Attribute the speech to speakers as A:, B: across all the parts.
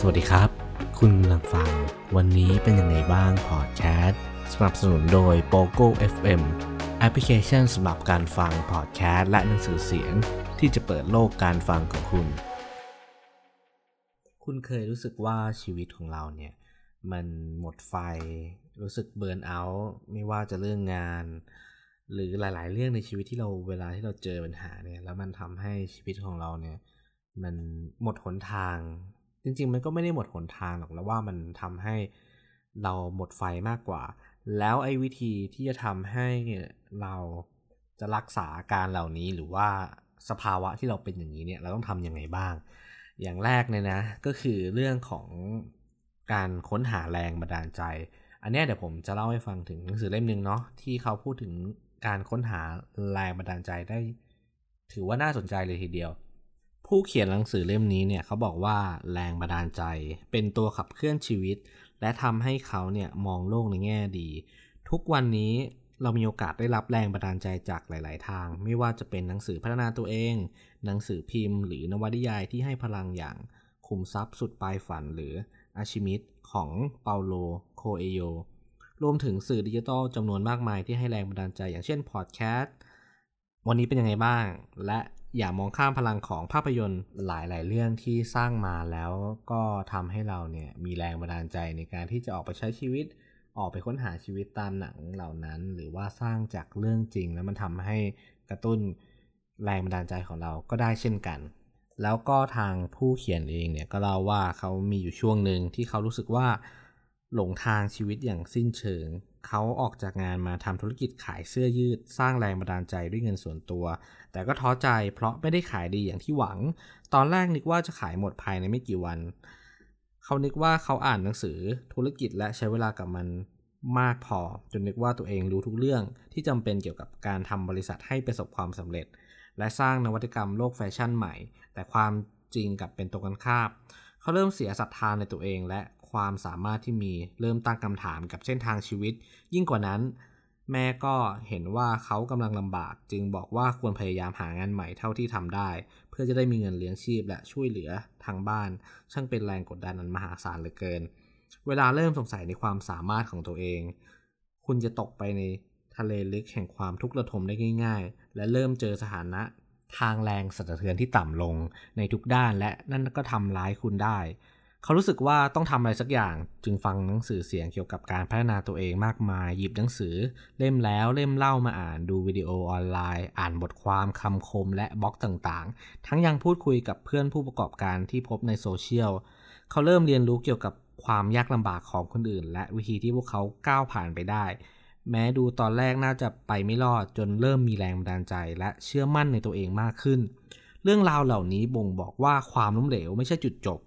A: สวัสดีครับ คุณกำลังฟัง วันนี้เป็นยังไงบ้างพอดแคสต์สนับสนุนโดย POGO FM แอปพลิเคชันสำหรับการฟังพอดแคสต์และหนังสือเสียง ที่จะเปิดโลกการฟังของคุณ คุณเคยรู้สึกว่าชีวิตของเราเนี่ย มันหมดไฟ รู้สึกเบิร์นเอาท์ไม่ว่าจะเรื่องงาน หรือหลาย ๆ เรื่องในชีวิตที่เราเวลาที่เราเจอปัญหาเนี่ย แล้วมันทำให้ชีวิตของเราเนี่ย มันหมดหนทาง จริง ๆ มันก็ไม่ได้หมดหนทางหรอกแล้วว่ามันทำให้เราหมดไฟมากกว่า แล้วไอ้วิธีที่จะทำให้เราจะรักษาอาการเหล่านี้หรือว่าสภาวะที่เราเป็นอย่างนี้เนี่ยเราต้องทำยังไงบ้าง อย่างแรกเนี่ยนะก็คือเรื่องของการค้นหาแรงบันดาลใจ อันนี้เดี๋ยวผมจะเล่าให้ฟังถึงหนังสือเล่มหนึ่งเนาะที่เขาพูดถึงการค้นหาแรงบันดาลใจได้ ถือว่าน่าสนใจเลยทีเดียว ผู้เขียนหนังสือเล่มนี้เนี่ยเขาบอกว่าแรงบันดาลใจ เป็นตัวขับเคลื่อนชีวิต และทำให้เขาเนี่ยมองโลกในแง่ดี ทุกวันนี้เรามีโอกาสได้รับแรงบันดาลใจจากหลาย ๆ ทาง ไม่ว่าจะเป็นหนังสือพัฒนาตัวเอง หนังสือพิมพ์ หรือนวนิยายที่ให้พลังอย่างคุมทรัพย์สุดปลายฝันหรืออาชิมิตของเปาโลโคเอโยรวมถึงสื่อดิจิทัลจำนวนมากมายที่ให้แรงบันดาลใจอย่างเช่นพอดแคสต์ วันนี้เป็นยังไงบ้าง และอย่ามองข้ามพลังของภาพยนตร์หลาย ๆ เรื่องที่สร้างมาแล้วก็ทำให้เราเนี่ยมีแรงบันดาลใจในการที่จะออกไปใช้ชีวิต ออกไปค้นหาชีวิตตามหนังเหล่านั้น หรือว่าสร้างจากเรื่องจริง แล้วมันทำให้กระตุ้นแรงบันดาลใจของเราก็ได้เช่นกัน แล้วก็ทางผู้เขียนเองเนี่ยก็เล่าว่าเขามีอยู่ช่วงหนึ่งที่เขารู้สึกว่าหลงทางชีวิตอย่างสิ้นเชิง เขาออกจากงานมาทำธุรกิจขายเสื้อยืด สร้างแรงบันดาลใจด้วยเงินส่วนตัว แต่ก็ท้อใจเพราะไม่ได้ขายดีอย่างที่หวัง ตอนแรกนึกว่าจะขายหมดภายในไม่กี่วัน เขานึกว่าเขาอ่านหนังสือธุรกิจและใช้เวลากับมันมากพอ จนนึกว่าตัวเองรู้ทุกเรื่องที่จำเป็นเกี่ยวกับการทำบริษัทให้ประสบความสำเร็จ และสร้างนวัตกรรมโลกแฟชั่นใหม่ แต่ความจริงกับเป็นตรงกันข้ามเขาเริ่มเสียศรัทธาในตัวเองและ ความสามารถที่มีเริ่มตั้งคำถามกับเส้นทางชีวิต ยิ่งกว่านั้น แม่ก็เห็นว่าเขากำลังลำบาก จึงบอกว่าควรพยายามหางานใหม่เท่าที่ทำได้ เพื่อจะได้มีเงินเลี้ยงชีพและช่วยเหลือทางบ้าน ช่างเป็นแรงกดดันอันมหาศาลเหลือเกิน เวลาเริ่มสงสัยในความสามารถของตัวเอง คุณจะตกไปในทะเลลึกแห่งความทุกข์ระทมได้ง่าย ๆ และเริ่มเจอสถานะทางแรงสั่นสะเทือนที่ต่ำลงในทุกด้านและนั่นก็ทำร้ายคุณได้ เขารู้สึกว่าต้องทำอะไรสักอย่าง จึงฟังหนังสือเสียงเกี่ยวกับการพัฒนาตัวเองมากมาย หยิบหนังสือ เล่มแล้วเล่มเล่ามาอ่านดูวิดีโอออนไลน์ อ่านบทความคำคมและบล็อกต่างๆ ทั้งยังพูดคุยกับเพื่อนผู้ประกอบการที่พบในโซเชียลเขาเริ่มเรียนรู้เกี่ยวกับความยากลำบากของคนอื่น และวิธีที่พวกเขาก้าวผ่านไปได้ แม้ดูตอนแรกน่าจะไปไม่รอดจนเริ่มมีแรงบันดาลใจ และเชื่อมั่นในตัวเองมากขึ้น เรื่องราวเหล่านี้บ่งบอกว่าความล้มเหลวไม่ใช่จุดจบ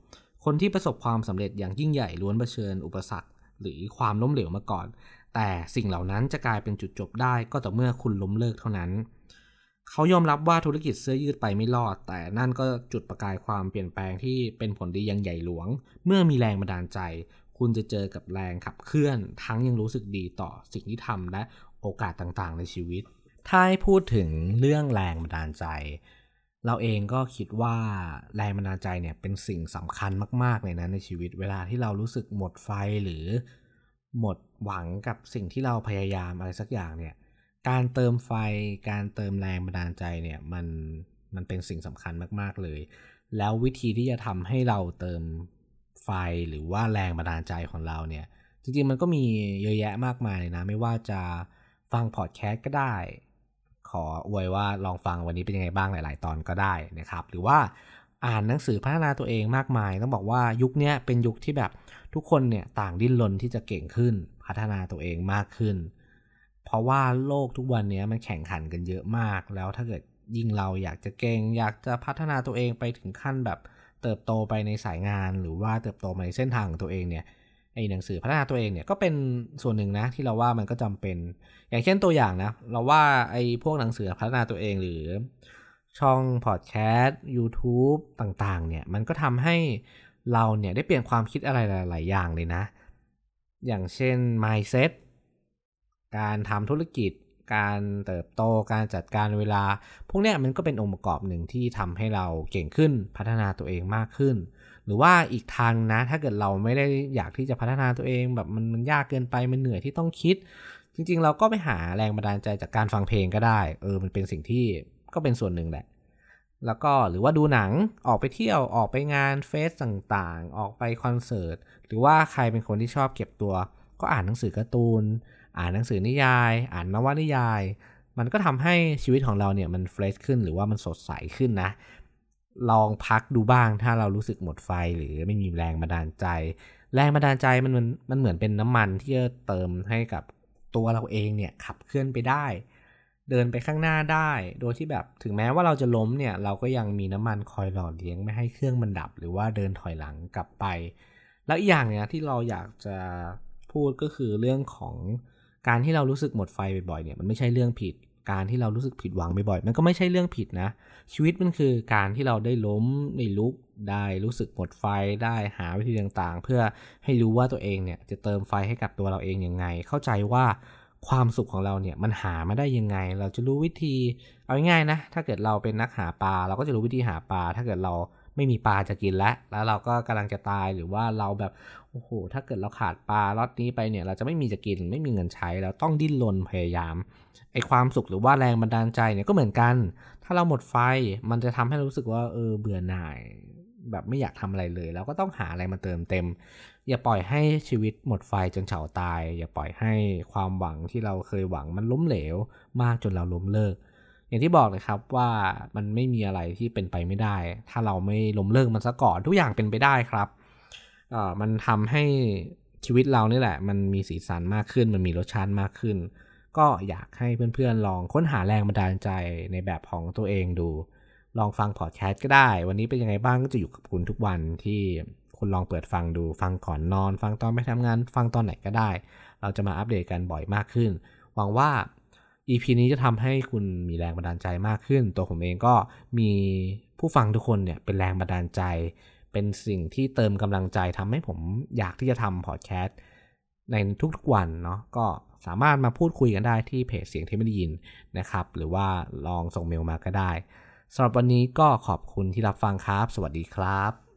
A: คนที่ประสบความสำเร็จอย่างยิ่งใหญ่ล้วนเผชิญอุปสรรค หรือความล้มเหลวมาก่อน แต่สิ่งเหล่านั้นจะกลายเป็นจุดจบได้ก็ต่อเมื่อคุณล้มเลิกเท่านั้น เขายอมรับว่าธุรกิจเสื้อยืดไปไม่รอด แต่นั่นก็จุดประกายความเปลี่ยนแปลงที่เป็นผลดีอย่างใหญ่หลวง เมื่อมีแรงบันดาลใจ คุณจะเจอกับแรงขับเคลื่อน ทั้งยังรู้สึกดีต่อสิ่งที่ทำและโอกาสต่างๆ ในชีวิต ถ้าให้พูดถึงเรื่องแรงบันดาลใจ เราเองก็คิดว่าแรงบันดาลใจเนี่ยเป็นสิ่งสำคัญมากๆเลยนะในชีวิตเวลาที่เรารู้สึกหมดไฟหรือหมดหวังกับสิ่งที่เราพยายามอะไรสักอย่างเนี่ยการเติมไฟการเติมแรงบันดาลใจเนี่ยมันมันเป็นสิ่งสำคัญมากๆเลย แล้ววิธีที่จะทำให้เราเติมไฟหรือว่าแรงบันดาลใจของเราเนี่ยจริงๆมันก็มีเยอะแยะมากมายเลยนะ ไม่ว่าจะฟังพอดแคสต์ก็ได้ ขออวยว่าลองฟังวันนี้เป็นยังไงบ้างหลาย ๆ ตอนก็ได้นะครับ หรือว่าอ่านหนังสือพัฒนาตัวเองมากมาย ต้องบอกว่ายุคนี้เป็นยุคที่แบบทุกคนเนี่ยต่างดิ้นรนที่จะเก่งขึ้น พัฒนาตัวเองมากขึ้น เพราะว่าโลกทุกวันนี้มันแข่งขันกันเยอะมาก แล้วถ้าเกิดยิ่งเราอยากจะเก่ง อยากจะพัฒนาตัวเองไปถึงขั้นแบบเติบโตไปในสายงาน หรือว่าเติบโตไปในเส้นทางของตัวเองเนี่ย ไอ้หนังสือพัฒนาตัวเองเนี่ยก็เป็นส่วนหนึ่งนะที่เราว่ามันก็จำเป็น อย่างเช่นตัวอย่างนะ เราว่าไอ้พวกหนังสือพัฒนาตัวเองหรือช่องพอดแคสต์ YouTube ต่างๆ เนี่ยมันก็ทำให้เราเนี่ยได้เปลี่ยนความคิดอะไรหลาย ๆ อย่างเลยนะ อย่างเช่น mindset การทำธุรกิจ การเติบโต การจัดการเวลา พวกเนี้ยมันก็เป็นองค์ประกอบหนึ่งที่ทำให้เราเก่งขึ้น พัฒนาตัวเองมากขึ้น หรือว่าอีกทางนะ ถ้าเกิดเราไม่ได้อยากที่จะพัฒนาตัวเอง แบบมันมันยากเกินไปมันเหนื่อยที่ต้องคิด จริง ๆ เราก็ไปหาแรงบันดาลใจจากการฟังเพลงก็ได้ เออ มันเป็นสิ่งที่ก็เป็นส่วนหนึ่งแหละ แล้วก็หรือว่าดูหนังออกไปเที่ยวออกไปงาน fest ต่างๆ ออกไปคอนเสิร์ตหรือว่าใครเป็นคนที่ชอบเก็บตัว ก็อ่านหนังสือการ์ตูน อ่านหนังสือนิยาย อ่านนวนิยาย มันก็ทำให้ชีวิตของเราเนี่ยมัน fresh ขึ้นหรือว่ามันสดใสขึ้นนะ ลองพักดูบ้างถ้าเรารู้สึกหมดไฟหรือไม่มีแรงบันดาลใจ แรงบันดาลใจมันมันมันเหมือนเป็นน้ำมันที่จะเติมให้กับตัวเราเองเนี่ยขับเคลื่อนไปได้ เดินไปข้างหน้าได้ โดยที่แบบถึงแม้ว่าเราจะล้มเนี่ยเราก็ยังมีน้ำมันคอยหล่อเลี้ยงไม่ให้เครื่องมันดับ หรือว่าเดินถอยหลังกลับไป แล้วอีกอย่างเนี่ยที่เราอยากจะพูดก็คือเรื่องของการที่เรารู้สึกหมดไฟบ่อยๆเนี่ยมันไม่ใช่เรื่องผิด การที่เรารู้สึกผิดหวังบ่อยๆมันก็ไม่ใช่เรื่องผิดนะ ชีวิตมันคือการที่เราได้ล้มได้ลุกได้รู้สึกหมดไฟได้หาวิธีต่างๆ เพื่อให้รู้ว่าตัวเองเนี่ยจะเติมไฟให้กับตัวเราเองยังไง เข้าใจว่าความสุขของเราเนี่ยมันหามาได้ยังไง เราจะรู้วิธีเอาง่ายๆนะ ถ้าเกิดเราเป็นนักหาปลาเราก็จะรู้วิธีหาปลาถ้าเกิดเราไม่มีปลาจะกินแล้ว แล้วเราก็กำลังจะตายหรือว่าเราแบบ โอ้โห ถ้าเกิดเราขาดปลาล็อตนี้ไปเนี่ย เราจะไม่มีจะกิน ไม่มีเงินใช้แล้วต้องดิ้นรนพยายาม ไอความสุขหรือว่าแรงบันดาลใจเนี่ยก็เหมือนกัน ถ้าเราหมดไฟ มันจะทำให้รู้สึกว่าเออเบื่อหน่าย แบบไม่อยากทำอะไรเลยเราก็ต้องหาอะไรมาเติมเต็ม อย่าปล่อยให้ชีวิตหมดไฟจนเฉาตาย อย่าปล่อยให้ความหวังที่เราเคยหวังมันล้มเหลว มากจนเราล้มเลิก อย่างที่บอกเลยครับว่ามันไม่มีอะไรที่เป็นไปไม่ได้ ถ้าเราไม่ล้มเลิกมันซะก่อนทุกอย่างเป็นไปได้ครับ อ่ามันทำให้ชีวิตเรานี่แหละ มันมีสีสันมากขึ้น มันมีรสชาติมากขึ้น ก็อยากให้เพื่อนๆลองค้นหาแรงบันดาลใจในแบบของตัวเองดู ลองฟังพอดแคสต์ก็ได้ วันนี้เป็นยังไงบ้างก็จะอยู่กับคุณทุกวันที่คุณลองเปิดฟังดู ฟังก่อนนอน ฟังตอนไปทำงาน ฟังตอนไหนก็ได้ เราจะมาอัปเดตกันบ่อยมากขึ้น หวังว่า EP นี้จะทำให้คุณมีแรงบันดาลใจมากขึ้น ตัวผมเองก็มีผู้ฟังทุกคนเนี่ยเป็นแรงบันดาลใจ เป็นสิ่งที่เติมกำลังใจทำให้ผมอยากที่จะทำพอดแคสต์ในทุกๆวันเนาะก็สามารถมาพูดคุยกันได้ที่เพจเสียงที่ไม่ได้ยินนะครับ หรือว่าลองส่งเมลมาก็ได้สำหรับวันนี้ก็ขอบคุณที่รับฟังครับ สวัสดีครับ